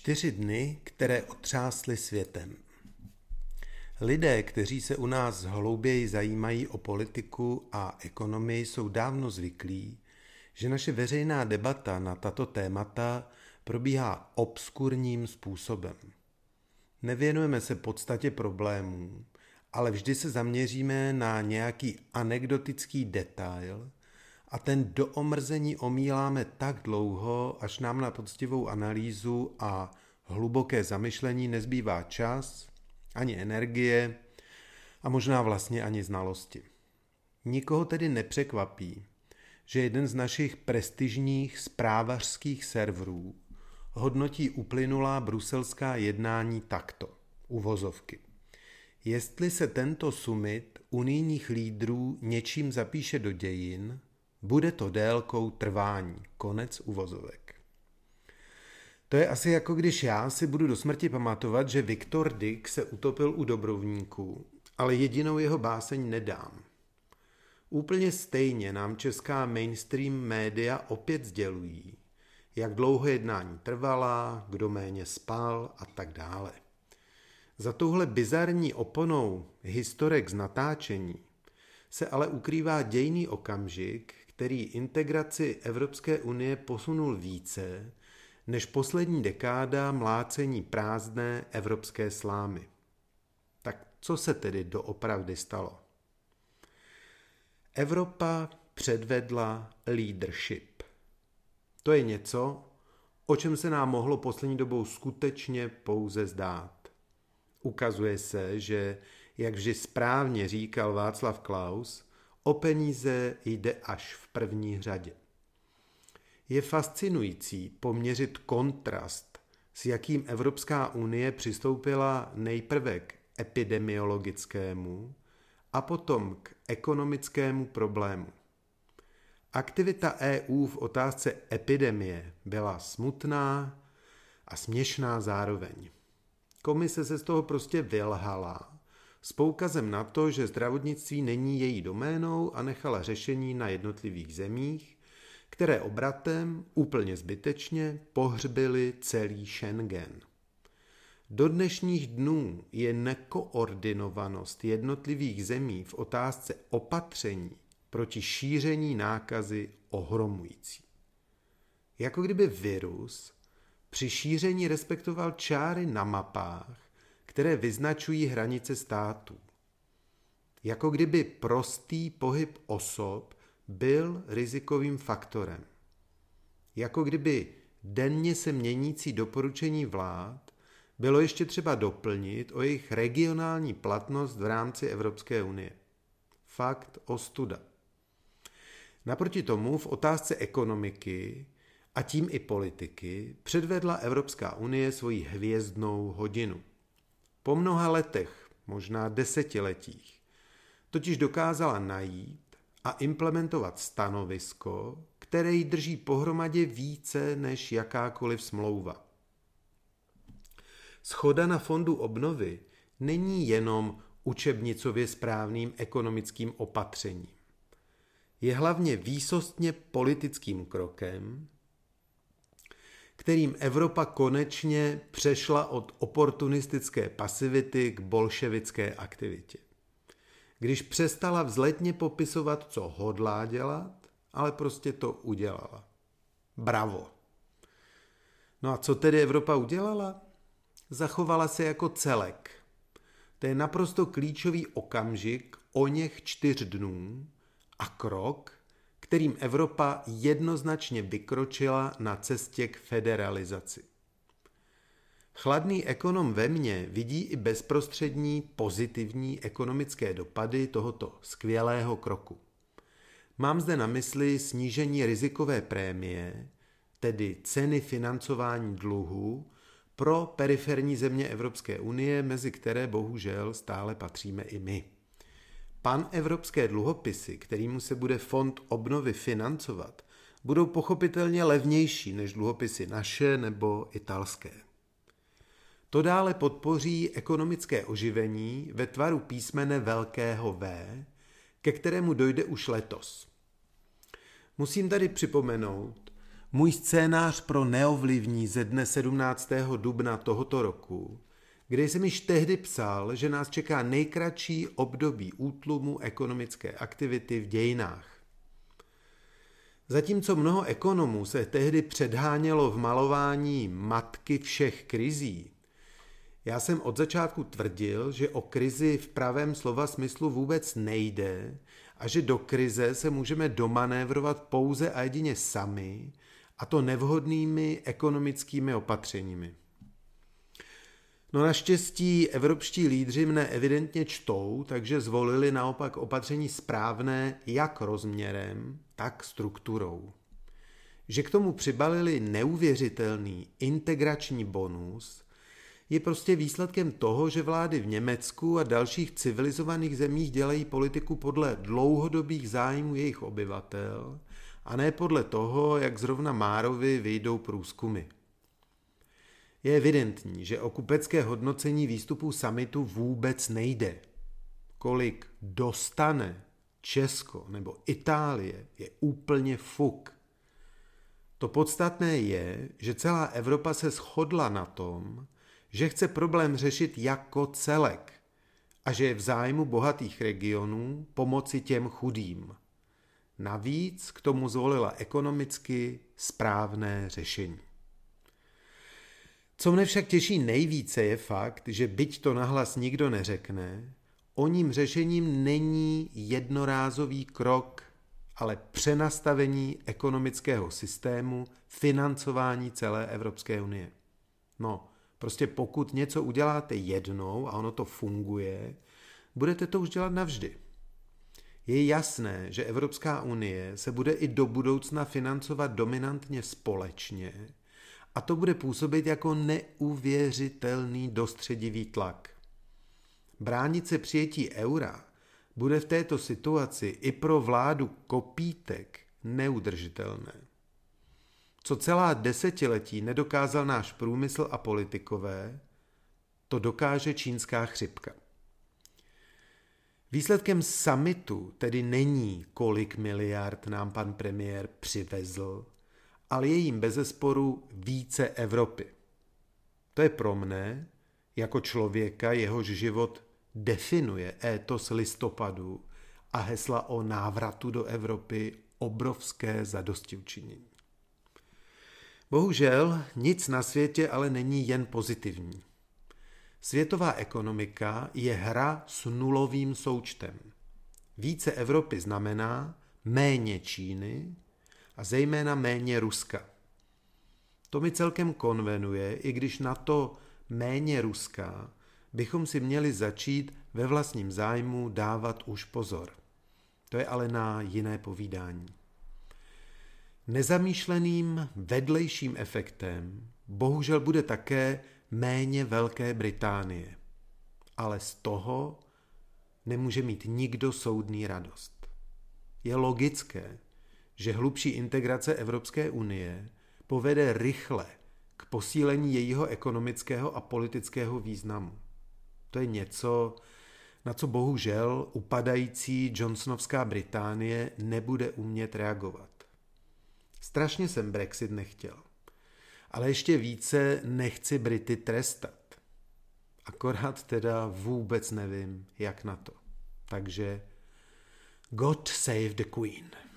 Čtyři dny, které otřásly světem. Lidé, kteří se u nás hlouběji zajímají o politiku a ekonomii, jsou dávno zvyklí, že naše veřejná debata na tato témata probíhá obskurním způsobem. Nevěnujeme se podstatě problémů, ale vždy se zaměříme na nějaký anekdotický detail a ten do omrzení omíláme tak dlouho, až nám na poctivou analýzu a hluboké zamyšlení nezbývá čas, ani energie a možná vlastně ani znalosti. Nikoho tedy nepřekvapí, že jeden z našich prestižních zprávařských serverů hodnotí uplynulá bruselská jednání takto, uvozovky. Jestli se tento summit unijních lídrů něčím zapíše do dějin, bude to délkou trvání. Konec uvozovek. To je asi jako když já si budu do smrti pamatovat, že Viktor Dick se utopil u Dobrovníků, ale jedinou jeho báseň nedám. Úplně stejně nám česká mainstream média opět sdělují, jak dlouho jednání trvala, kdo méně spal a tak dále. Za touhle bizarní oponou historek z natáčení se ale ukrývá dějný okamžik, který integraci Evropské unie posunul více než poslední dekáda mlácení prázdné evropské slámy. Tak co se tedy doopravdy stalo? Evropa předvedla leadership. To je něco, o čem se nám mohlo poslední dobou skutečně pouze zdát. Ukazuje se, že, jak vždy správně říkal Václav Klaus, O peníze jde až v první řadě. Je fascinující poměřit kontrast, s jakým Evropská unie přistoupila nejprve k epidemiologickému a potom k ekonomickému problému. Aktivita EU v otázce epidemie byla smutná a směšná zároveň. Komise se z toho prostě vylhala s poukazem na to, že zdravotnictví není její doménou a nechala řešení na jednotlivých zemích, které obratem úplně zbytečně pohřbily celý Schengen. Do dnešních dnů je nekoordinovanost jednotlivých zemí v otázce opatření proti šíření nákazy ohromující. Jako kdyby virus při šíření respektoval čáry na mapách které vyznačují hranice států. Jako kdyby prostý pohyb osob byl rizikovým faktorem. Jako kdyby denně se měnící doporučení vlád bylo ještě třeba doplnit o jejich regionální platnost v rámci Evropské unie. Fakt ostuda. Naproti tomu v otázce ekonomiky a tím i politiky předvedla Evropská unie svoji hvězdnou hodinu. Po mnoha letech, možná desetiletích, totiž dokázala najít a implementovat stanovisko, které ji drží pohromadě více než jakákoliv smlouva. Schoda na fondu obnovy není jenom učebnicově správným ekonomickým opatřením. Je hlavně výsostně politickým krokem, kterým Evropa konečně přešla od oportunistické pasivity k bolševické aktivitě. Když přestala vzletně popisovat, co hodlá dělat, ale prostě to udělala. Bravo. No a co tedy Evropa udělala? Zachovala se jako celek. To je naprosto klíčový okamžik o něch čtyř dnů a krok, kterým Evropa jednoznačně vykročila na cestě k federalizaci. Chladný ekonom ve mně vidí i bezprostřední pozitivní ekonomické dopady tohoto skvělého kroku. Mám zde na mysli snížení rizikové prémie, tedy ceny financování dluhu pro periferní země Evropské unie, mezi které bohužel stále patříme i my. Pan evropské dluhopisy, kterým se bude fond obnovy financovat, budou pochopitelně levnější než dluhopisy naše nebo italské. To dále podpoří ekonomické oživení ve tvaru písmene velkého V, ke kterému dojde už letos. Musím tady připomenout, Můj scénář pro neovlivní ze dne 17. dubna tohoto roku, kde jsem již tehdy psal, že nás čeká nejkratší období útlumu ekonomické aktivity v dějinách. Zatímco mnoho ekonomů se tehdy předhánělo v malování matky všech krizí, já jsem od začátku tvrdil, že o krizi v pravém slova smyslu vůbec nejde a že do krize se můžeme domanévrovat pouze a jedině sami, a to nevhodnými ekonomickými opatřeními. No naštěstí evropští lídři mne evidentně čtou, takže zvolili naopak opatření správné jak rozměrem, tak strukturou. Že k tomu přibalili neuvěřitelný integrační bonus, je prostě výsledkem toho, že vlády v Německu a dalších civilizovaných zemích dělají politiku podle dlouhodobých zájmů jejich obyvatel a ne podle toho, jak zrovna Márovi vyjdou průzkumy. Je evidentní, že o kupecké hodnocení výstupů samitu vůbec nejde. Kolik dostane Česko nebo Itálie je úplně fuk. To podstatné je, že celá Evropa se shodla na tom, že chce problém řešit jako celek a že je v zájmu bohatých regionů pomoci těm chudým. Navíc k tomu zvolila ekonomicky správné řešení. Co mne však těší nejvíce je fakt, že byť to nahlas nikdo neřekne, o ním řešením není jednorázový krok, ale přenastavení ekonomického systému financování celé Evropské unie. No, prostě pokud něco uděláte jednou a ono to funguje, budete to už dělat navždy. Je jasné, že Evropská unie se bude i do budoucna financovat dominantně společně a to bude působit jako neuvěřitelný dostředivý tlak. Bránit se přijetí eura bude v této situaci i pro vládu kopítek neudržitelné. Co celá desetiletí nedokázal náš průmysl a politikové, to dokáže čínská chřipka. Výsledkem summitu tedy není, kolik miliard nám pan premiér přivezl, ale je jim bezesporu více Evropy. To je pro mne, jako člověka, jehož život definuje étos listopadu a hesla o návratu do Evropy obrovské zadostiučinění. Bohužel nic na světě ale není jen pozitivní. Světová ekonomika je hra s nulovým součtem. Více Evropy znamená méně Číny a zejména méně Ruska. To mi celkem konvenuje, i když na to méně Ruska bychom si měli začít ve vlastním zájmu dávat už pozor. To je ale na jiné povídání. Nezamýšleným vedlejším efektem bohužel bude také méně Velké Británie. Ale z toho nemůže mít nikdo soudný radost. Je logické, že hlubší integrace Evropské unie povede rychle k posílení jejího ekonomického a politického významu. To je něco, na co bohužel upadající Johnsonovská Británie nebude umět reagovat. Strašně jsem Brexit nechtěl. Ale ještě více nechci Brity trestat. Akorát teda vůbec nevím, jak na to. Takže God save the Queen.